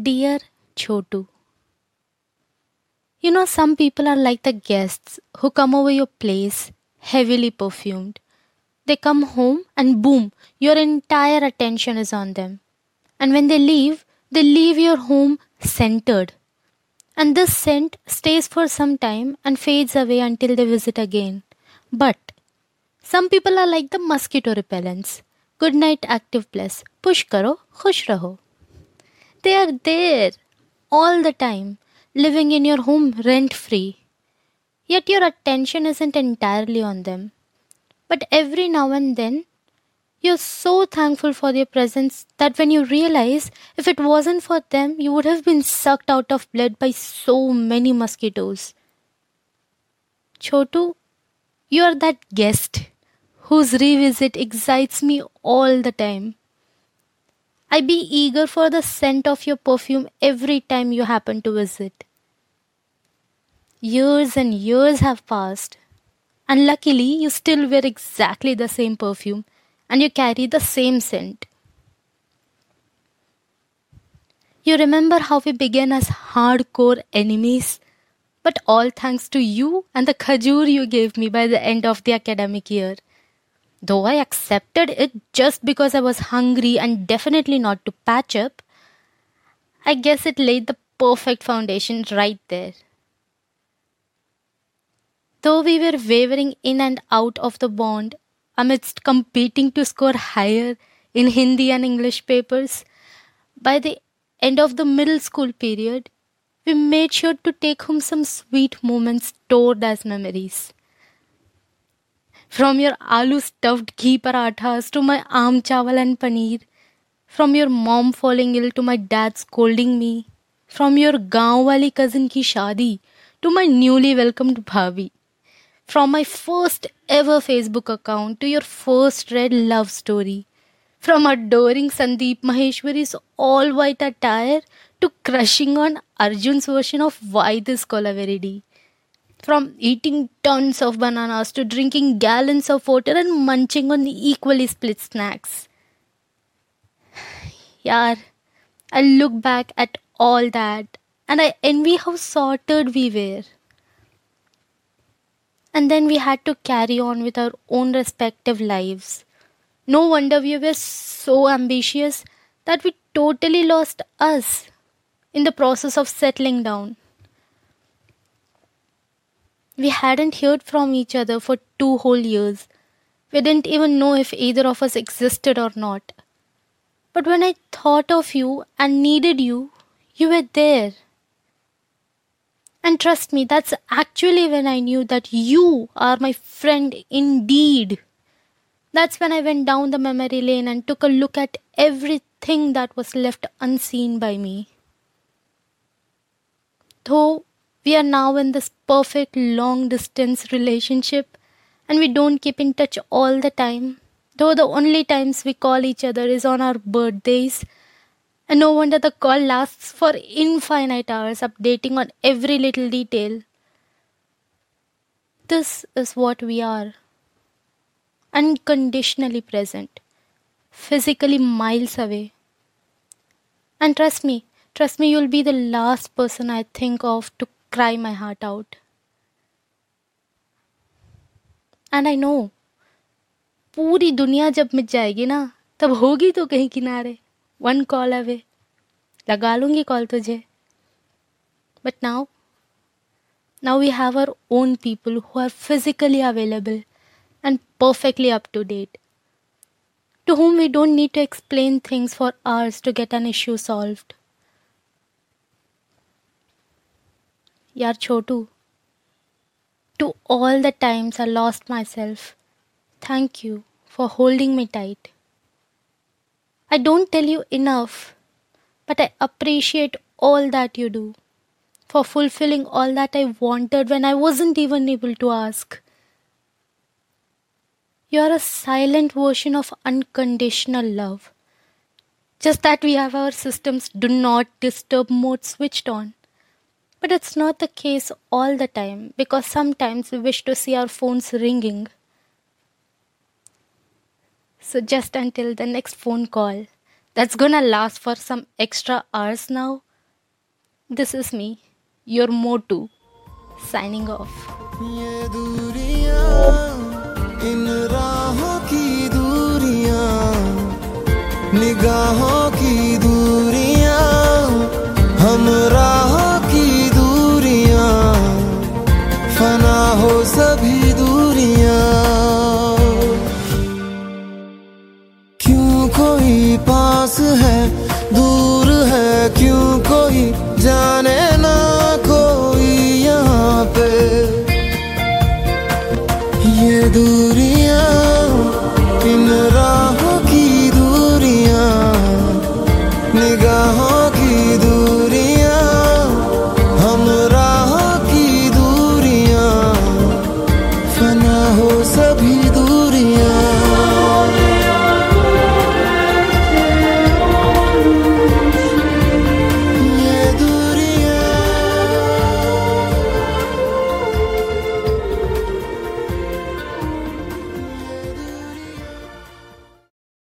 Dear Chotu, You know, some people are like the guests who come over your place heavily perfumed. They come home and boom, your entire attention is on them. And when they leave, they leave your home scented. And this scent stays for some time and fades away until they visit again. But some people are like the mosquito repellents. Good knight active plus. Push karo, khush raho. They are there all the time, living in your home rent free. Yet your attention isn't entirely on them. But every now and then, you're so thankful for their presence that when you realize if it wasn't for them, you would have been sucked out of blood by so many mosquitoes. Chotu, you are that guest whose revisit excites me all the time. I be eager for the scent of your perfume every time you happen to visit. Years and years have passed, and luckily you still wear exactly the same perfume and you carry the same scent. You remember how we began as hardcore enemies, but all thanks to you and the khajur you gave me by the end of the academic year. Though I accepted it just because I was hungry and definitely not to patch up, I guess it laid the perfect foundation right there. Though we were wavering in and out of the bond amidst competing to score higher in Hindi and English papers, by the end of the middle school period, we made sure to take home some sweet moments stored as memories. From your aloo stuffed ghee parathas to my aam chawal and paneer. From your mom falling ill to my dad scolding me. From your gaon wali cousin ki shadi to my newly welcomed bhabi. From my first ever Facebook account to your first read love story. From adoring Sandeep Maheshwari's all white attire to crushing on Arjun's version of Why This Kolaveri Di. From eating tons of bananas to drinking gallons of water and munching on equally split snacks. Yar, I look back at all that and I envy how sorted we were. And then we had to carry on with our own respective lives. No wonder we were so ambitious that we totally lost us in the process of settling down. We hadn't heard from each other for two whole years. We didn't even know if either of us existed or not. But when I thought of you and needed you, you were there. And trust me, that's actually when I knew that you are my friend indeed. That's when I went down the memory lane and took a look at everything that was left unseen by me. Though we are now in this perfect long distance relationship and we don't keep in touch all the time, though the only times we call each other is on our birthdays. And no wonder the call lasts for infinite hours, updating on every little detail. This is what we are unconditionally present, physically miles away. And trust me, trust me, you'll be the last person I think of to cry my heart out. And I know पूरी दुनिया जब मिट जाएगी ना, तब होगी तो कहीं किनारे। वन कॉल अवे लगा लूँगी कॉल तुझे। But now now we have our own people who are physically available and perfectly up to date to home we don't need to explain things for hours to get an issue solved Yar Chotu, to all the times I lost myself, thank you for holding me tight. I don't tell you enough, but I appreciate all that you do for fulfilling all that I wanted when I wasn't even able to ask. You are a silent version of unconditional love. Just that we have our systems do not disturb mode switched on. But it's not the case all the time because sometimes we wish to see our phones ringing. So, just until the next phone call, that's gonna last for some extra hours now, This is me, your Motu, signing off. कोई पास है? दूर है क्यों कोई? जाने ना कोई यहाँ पे। ये दूरियाँ इन रा